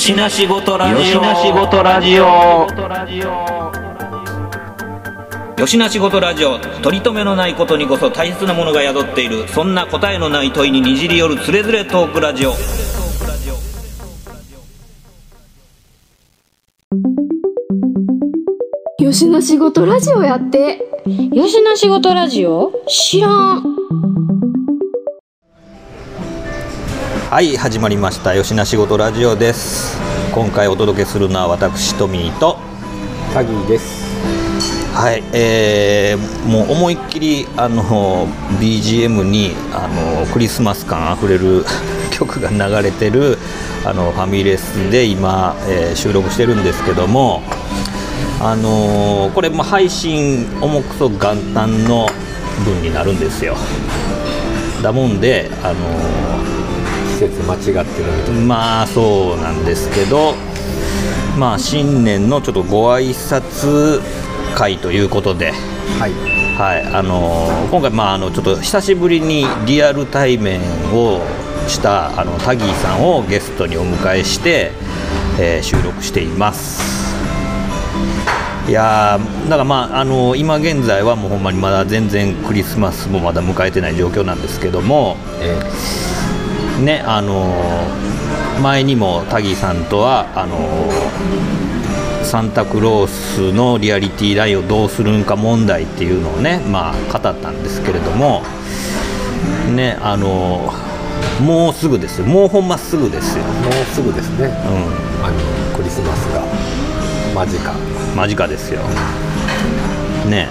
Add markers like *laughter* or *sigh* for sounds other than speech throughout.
よしなしごとラジオ。よしなしごとラジオ。よしなしごとラジオ。取り留めのないことにこそ大切なものが宿っている。そんな答えのない問いににじり寄るつれづれトークラジオ。よしな仕事ラジオやって。よしな仕事ラジオ？知らんはい始まりました。よしなしごとラジオです。今回お届けするのは私トミーと。タギーです。はい、えー、もう思いっきりあの BGM にあのクリスマス感あふれる *laughs* 曲が流れてるあのファミレスで今、えー収録してるんですけどもあのーこれも配信重くそ元旦の分になるんですよ。だもんであの季節間違ってるみたいーまあそうなんですけどまあ新年のちょっとご挨拶会ということでなはい。はいあのー今回、まあ、あのちょっと久しぶりにリアル対面をしたあのタギーさんをゲストにお迎えして、えー収録しています。いやーだからまああの今現在はもうほんまにまだ全然クリスマスもまだ迎えてない状況なんですけどもえねあの前にもタギーさんとはあのサンタクロースのリアリティラインをどうするんか問題っていうのをねまあ語ったんですけれどもねあのもうすぐですよ。もうほんますぐですよ、もうすぐですね。うあのクリスマスが。間近。ん、間近ですよ。ね。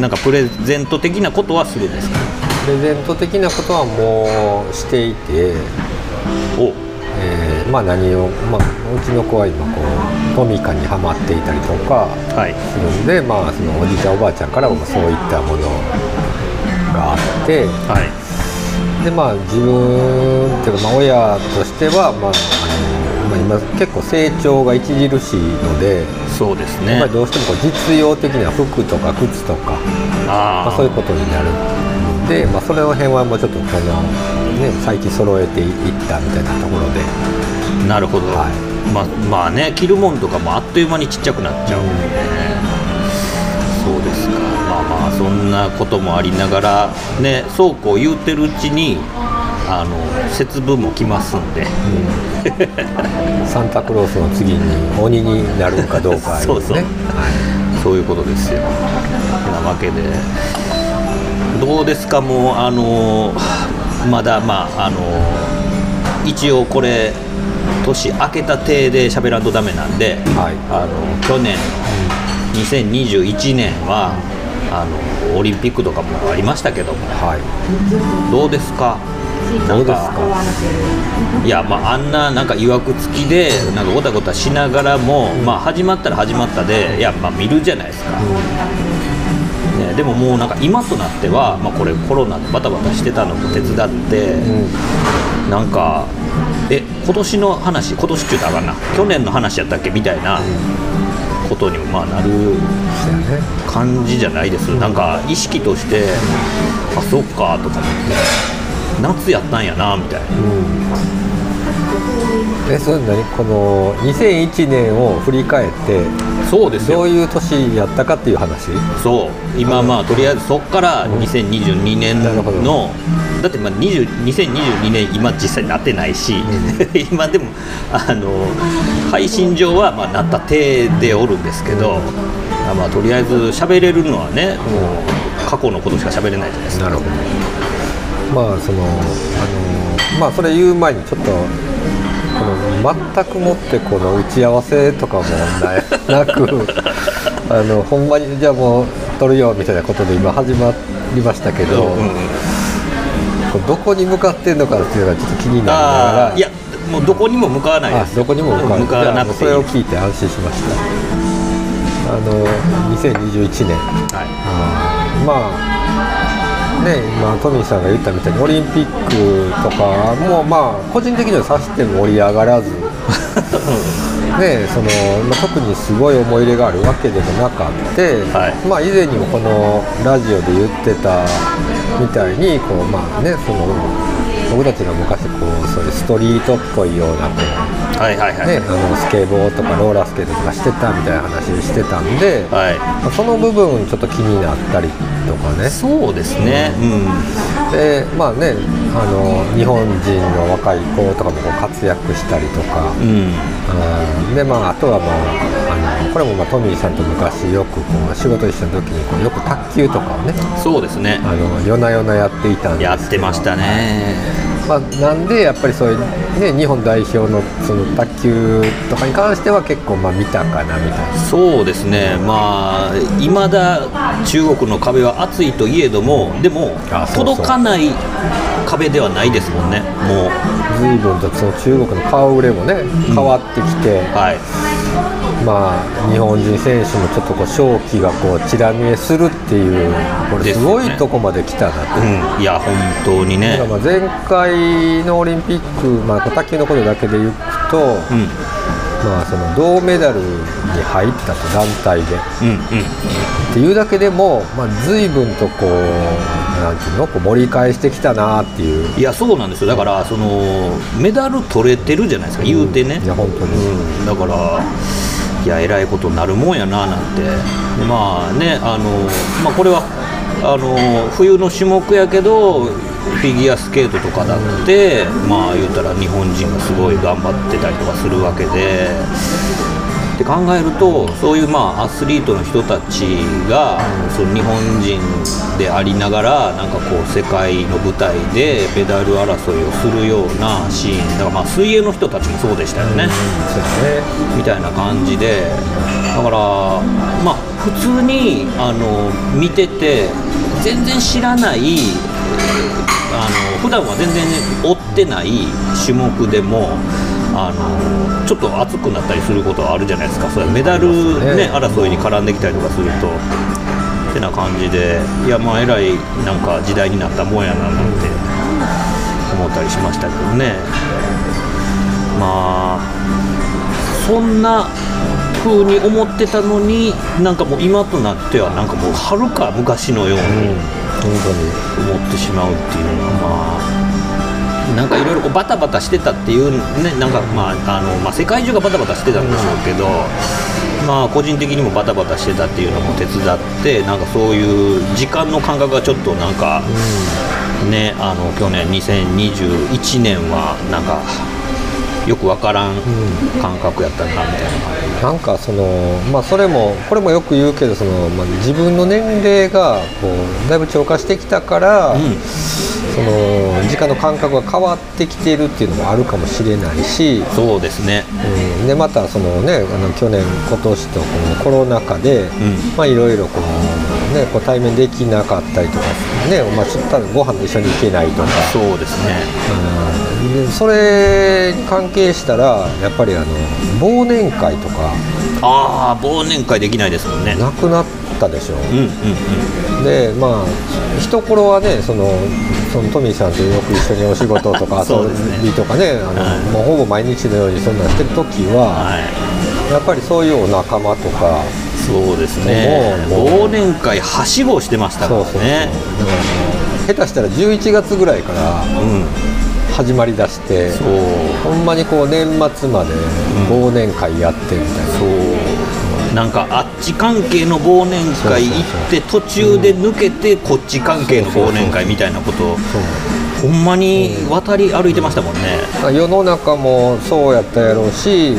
なんかプレゼント的なことはするんですか？プレゼント的なことはもうしていて、お。えーまあ何を、まあ、うちの子は今こうトミカにはまっていたりとかはい。するんで、まあ、そのおじいちゃんおばあちゃんからもそういったものがあってはい。でまあ自分っていうか、まあ、親としては、まあまあ、今結構成長が著しいので、そうですね。どうしてもこう実用的な服とか靴とか、あまあ、そういうことになるんで、まあ、それの辺はもうちょっとこの、ね、最近揃えていったみたいなところで、なるほど、はい。まあまあね着るもんとかもあっという間にちっちゃくなっちゃうんで、そうですか。まあまあそんなこともありながらねそうこう言うてるうちにあの節分も来ますんで。*laughs* サンタクロースの次に鬼になるかどうかいうね。*laughs* そうそう。そういうことですよ。なわけでどうですか？もうあのまだまああの一応これ年明けた体で喋らんとダメなんで、はい。あの去年2021年はあのオリンピックとかもありましたけども。はい。どうですか？どうですなんかいやまああんななんか曰く付きでなんかごたごたしながらも、まあ始まったら始まったでいやまあ見るじゃないですか、ね、でももうなんか今となっては、まあ、これコロナでバタバタしてたのも手伝って、うん。なんかえ今年の話今年って言うたらあかんな。去年の話やったっけみたいなことにもまあなる感じじゃないです、なんか意識としてあそっかとか思って。夏やったんやなみたいなえそれ何？この2001年を振り返ってそうですよ。どういう年やったかっていう話？そう。今まあとりあえずそこから2022年なるほど。のだってまあ20 2022年今実際なってないし、*laughs* 今でもあの配信上はまあなった体でおるんですけど、あまあとりあえず喋れるのはねもう過去のことしか喋れないじゃないですか。なるほど。まあそのあのまあそれ言う前にちょっと全くもってこの打ち合わせとかもななく *laughs* あのほんまにじゃあもう撮るよみたいなことで今始まりましたけど、うんどこに向かってんのかっていうのがちょっと気になりながらいやもうどこにも向かわないです。あどこにも向かわ向かわなくてそれを聞いて安心しました。あの2021年。はい。あーまあね今トミーさんが言ったみたいにオリンピックとかもまあ個人的にはさして盛り上がらず。*laughs* ねその、まあ、特にすごい思い入れがあるわけでもなかって、はい。まあ以前にもこのラジオで言ってたみたいにこうまあねその僕たちが昔こうそういうストリートっぽいようなこうはいはいはい、ね、あのスケボーとかローラースケートとかしてたみたいな話してたんで、はい。まあその部分ちょっと気になったりとかね。そうですね。うん。でまあねあの日本人の若い子とかもこう活躍したりとか、うん。あーでまああとはまああのこれもまあトミーさんと昔よくこう仕事一緒の時にこうよく卓球とかをね。そうですね。あの夜な夜なやっていたんですやってましたねまあ、なんでやっぱりそういう、ね、日本代表のその卓球とかに関しては結構まあ見たかなみたいな。そうですね。まあいまだ中国の壁は厚いといえどもでも届かない壁ではないですもんね。もう。随分とその中国の顔ぶれもね変わってきて、はいまあ、日本人選手もちょっとこう勝機がこうちら見えするっていうこれすごいとこまで来たなと。うん。いや本当にね。まあ前回のオリンピック、まあ、卓球のことだけでいくと、うん。まあ、その銅メダルに入ったと団体で。うんうん。っていうだけでも、まあ、随分とこうなんていうのこう盛り返してきたなっていう。いやそうなんですよ。だからそのメダル取れてるじゃないですか言うてね、いや本当に、うん、だからいやえらいことになるもんやななんてでまあねあの、まあ、これはあの冬の種目やけどフィギュアスケートとかだって、まあ言うたら日本人がすごい頑張ってたりとかするわけで。って考えるとそういうまあアスリートの人たちがその日本人でありながらなんかこう世界の舞台でメダル争いをするようなシーン。だからまあ水泳の人たちもそうでしたよね。そうですね。みたいな感じで。だからまあ普通にあの見てて全然知らないあの普段は全然追ってない種目でもあのちょっと熱くなったりすることはあるじゃないですか。それメダル、ね、争いに絡んできたりとかすると。ってな感じでいやまあえらいなんか時代になったもんやななんて思ったりしましたけどね。まあそんな風に思ってたのになんかもう今となってはなんかもうはるか昔のよううんに。本思ってしまうっていうのはまあなんかいろいろこうバタバタしてたっていうねなんかまああの、まあ、世界中がバタバタしてたんでしょうけど、まあ個人的にもバタバタしてたっていうのも手伝ってなんかそういう時間の感覚がちょっとなんか、ねあの去年2021年はなんかよくわからん感覚やったなみたいな感当になんかそのまあそれもこれもよく言うけどその、まあ、自分の年齢がこうだいぶ超過してきたから、じ、うんその時間の感覚が変わってきているっていうのもあるかもしれないし、そうですね。うん、でまたそのねあの去年今年とこのコロナ禍で、ん。まあいろいろこうねこう対面できなかったりとかねまあちょっとご飯一緒に行けないとか、そうですね。うん、でそれに関係したらやっぱりあの忘年会とか。ああ忘年会できないですもんね。なくなったでしょ、う。んうんうん。でまあ一頃はねそのそのトミーさんとよく一緒にお仕事とか *laughs* 遊びとかねあの、はい。もうほぼ毎日のようにそんなんしてる時は、はい。やっぱりそういうお仲間とかそうですね。忘年会はしごをしてましたかそうそうそうらねだからもう。下手したら11月ぐらいからうん。始まりだして、ほんまにこう年末まで忘年会やってみたいな、そうなんかあっち関係の忘年会行って途中で抜けてこっち関係の忘年会みたいなことをほんまに渡り歩いてましたもんね。まあ世の中もそうやったやろうし、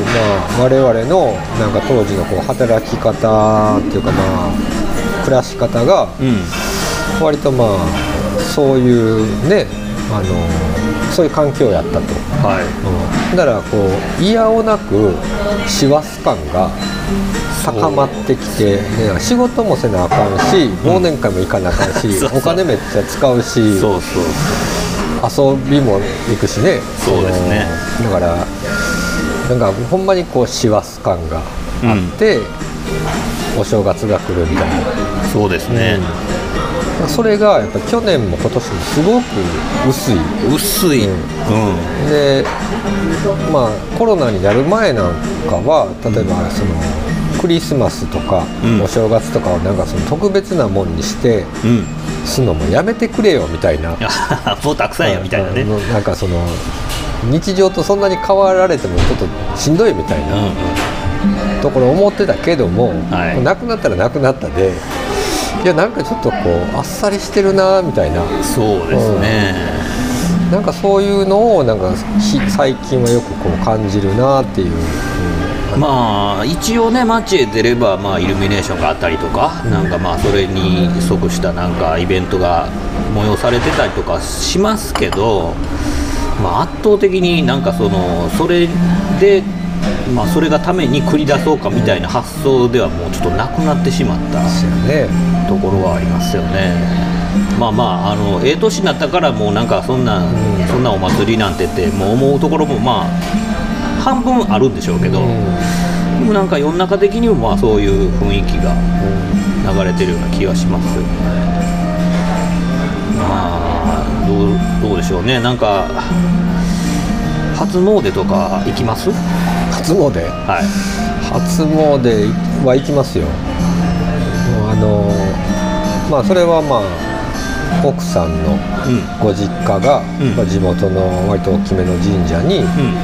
まあ、我々のなんか当時のこう働き方っていうかまあ暮らし方がうん。割とまあそういうねあのそういう環境やったと、はい。うん、だからこう嫌おなく師走感が高まってきて、ね、仕事もせなあかんし忘年会も行かなあかんし、*laughs* お金めっちゃ使うしそうそう。遊びも行くしね。そうですね。だからなんかほんまにこう師走感があって、お正月が来るみたいな。そうですね、それがやっぱ去年も今年もすごく薄い。薄い、ううん。んでまあコロナになる前なんかは例えばそのクリスマスとか、うん。お正月とかをなんかその特別なもんにしてうん。すんのもやめてくれよみたいな。*laughs* もうたくさんやみたいなね、なんかその日常とそんなに変わられてもちょっとしんどいみたいなところ思ってたけども、はい。なくなったらなくなったでいやなんかちょっとこうあっさりしてるなみたいな。そうですね、なんかそういうのをなんかひ最近はよくこう感じるなっていう、うんまあ一応ね街へ出ればまあイルミネーションがあったりとか、なんかまあそれに即したなんかイベントが催されてたりとかしますけど、まあ、圧倒的になんかそのそれで、まあ、それがために繰り出そうかみたいな発想ではもうちょっとなくなってしまったところはありますよね。まあまああのええ年になったからもうなんかそんな、そんなお祭りなんてってもう思うところもまあ半分あるんでしょうけど、でもなんか世の中的にもまあそういう雰囲気が流れてるような気がしますよね。まあどうどうでしょうね。なんか初詣とか行きます？初詣？はい。初詣は行きますよ。あのまあそれはまあ奥さんのうん。ご実家が、うん。まあ地元の割と大きめの神社にうん。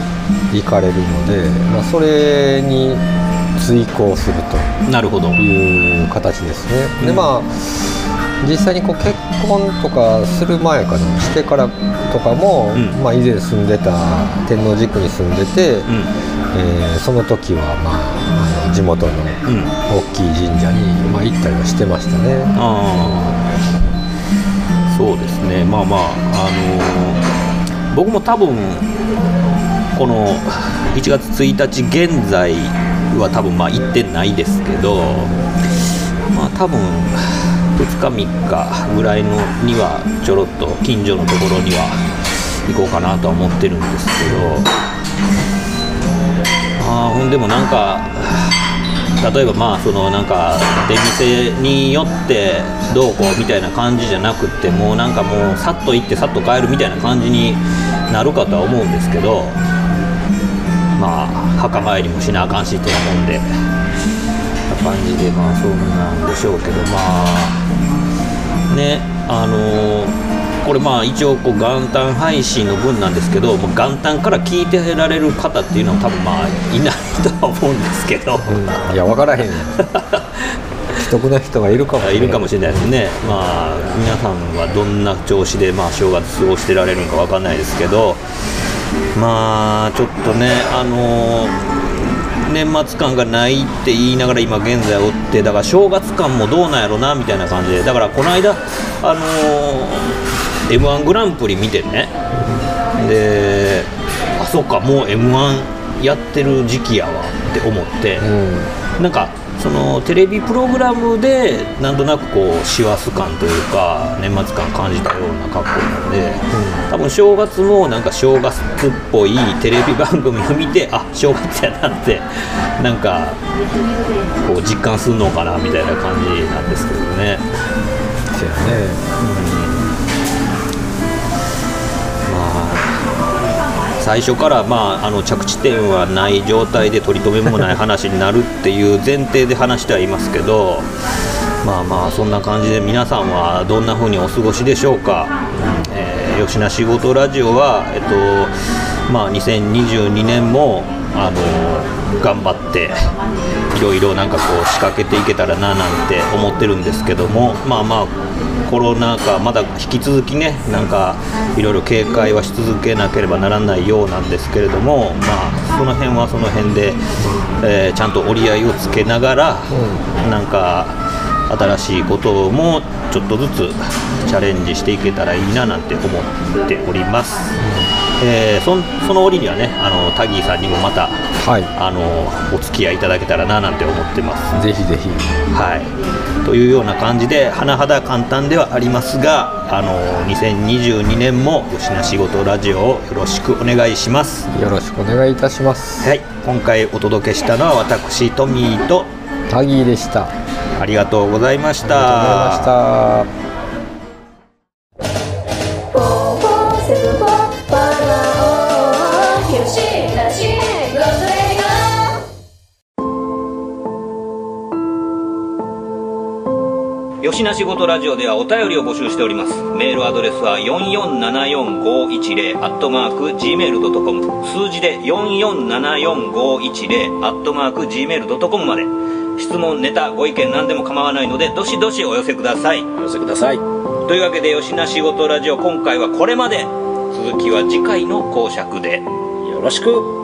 行かれるので、まあ、それに追行するなるほど。という形ですね。でうん。まあ実際にこう結婚とかする前かなしてからとかも、うん。まあ、以前住んでた天王寺区に住んでて、うん。えーその時は、まあ、あの地元のうん。大きい神社に、まあ、行ったりはしてましたね。ああそうですね。まあまああのー僕も多分この1月1日現在は多分まあ行ってないですけどまあ多分2日3日ぐらいのにはちょろっと近所のところには行こうかなとは思ってるんですけど。あほんでもなんか例えばまあそのなんか出店によってどうこうみたいな感じじゃなくってもうなんかもうさっと行ってさっと帰るみたいな感じになるかとは思うんですけど。まあ墓参りもしなあかんしってなもんで。な感じでまあそうなんでしょうけど。まあねあのーこれまあ一応こう元旦配信の分なんですけど元旦から聞いてられる方っていうのは多分まあいないとは思うんですけど、うん。いや分からへんよ。*laughs* 既得な人がいるかもいいるかもしれないですね、まあ、皆さんはどんな調子で、まあ、正月過ごしてられるのかわかんないですけど、まあ、ちょっとね、あの年末感がないって言いながら今現在おってだから正月感もどうなんやろなみたいな感じでだからこの間、あの m 1グランプリ見てねであそっかもう m 1やってる時期やわ。って思って。うんなんかそのテレビプログラムでなんとなくこう師走感というか年末感感じたような格好なんで、多分正月もなんか正月っぽいテレビ番組を見てあ正月やなってなんかこう実感するのかなみたいな感じなんですけどね。そうや最初から、まあ、あの着地点はない状態で取り留めもない話になるっていう前提で話してはいますけどまあまあそんな感じで皆さんはどんな風にお過ごしでしょうか、えー吉名仕事ラジオは、えっとまあ、2022年もあの頑張っていろいろなんかこう仕掛けていけたらななんて思ってるんですけどもまあまあコロナ禍まだ引き続きねなんかいろいろ警戒はし続けなければならないようなんですけれどもまあその辺はその辺で、えーちゃんと折り合いをつけながら、なんか新しいこともちょっとずつチャレンジしていけたらいいななんて思っております、えーそんその折にはねあのタギーさんにもまたはい。あのお付き合いいただけたらななんて思ってます。ぜひぜひ。はい、というような感じで甚だ簡単ではありますがあの2022年も吉な仕事ラジオをよろしくお願いします。よろしくお願いいたします。はい。今回お届けしたのは私トミーとタギーでした。あありがとうございましりがとうございましたしな仕事ラジオではお便りを募集しております。メールアドレスは4474510アットマーク Gmail.com 数字で4474510アットマーク Gmail.com まで。質問ネタご意見何でも構わないのでどしどしお寄せください。お寄せください。というわけで吉な仕事ラジオ今回はこれまで。続きは次回の講釈で。よろしく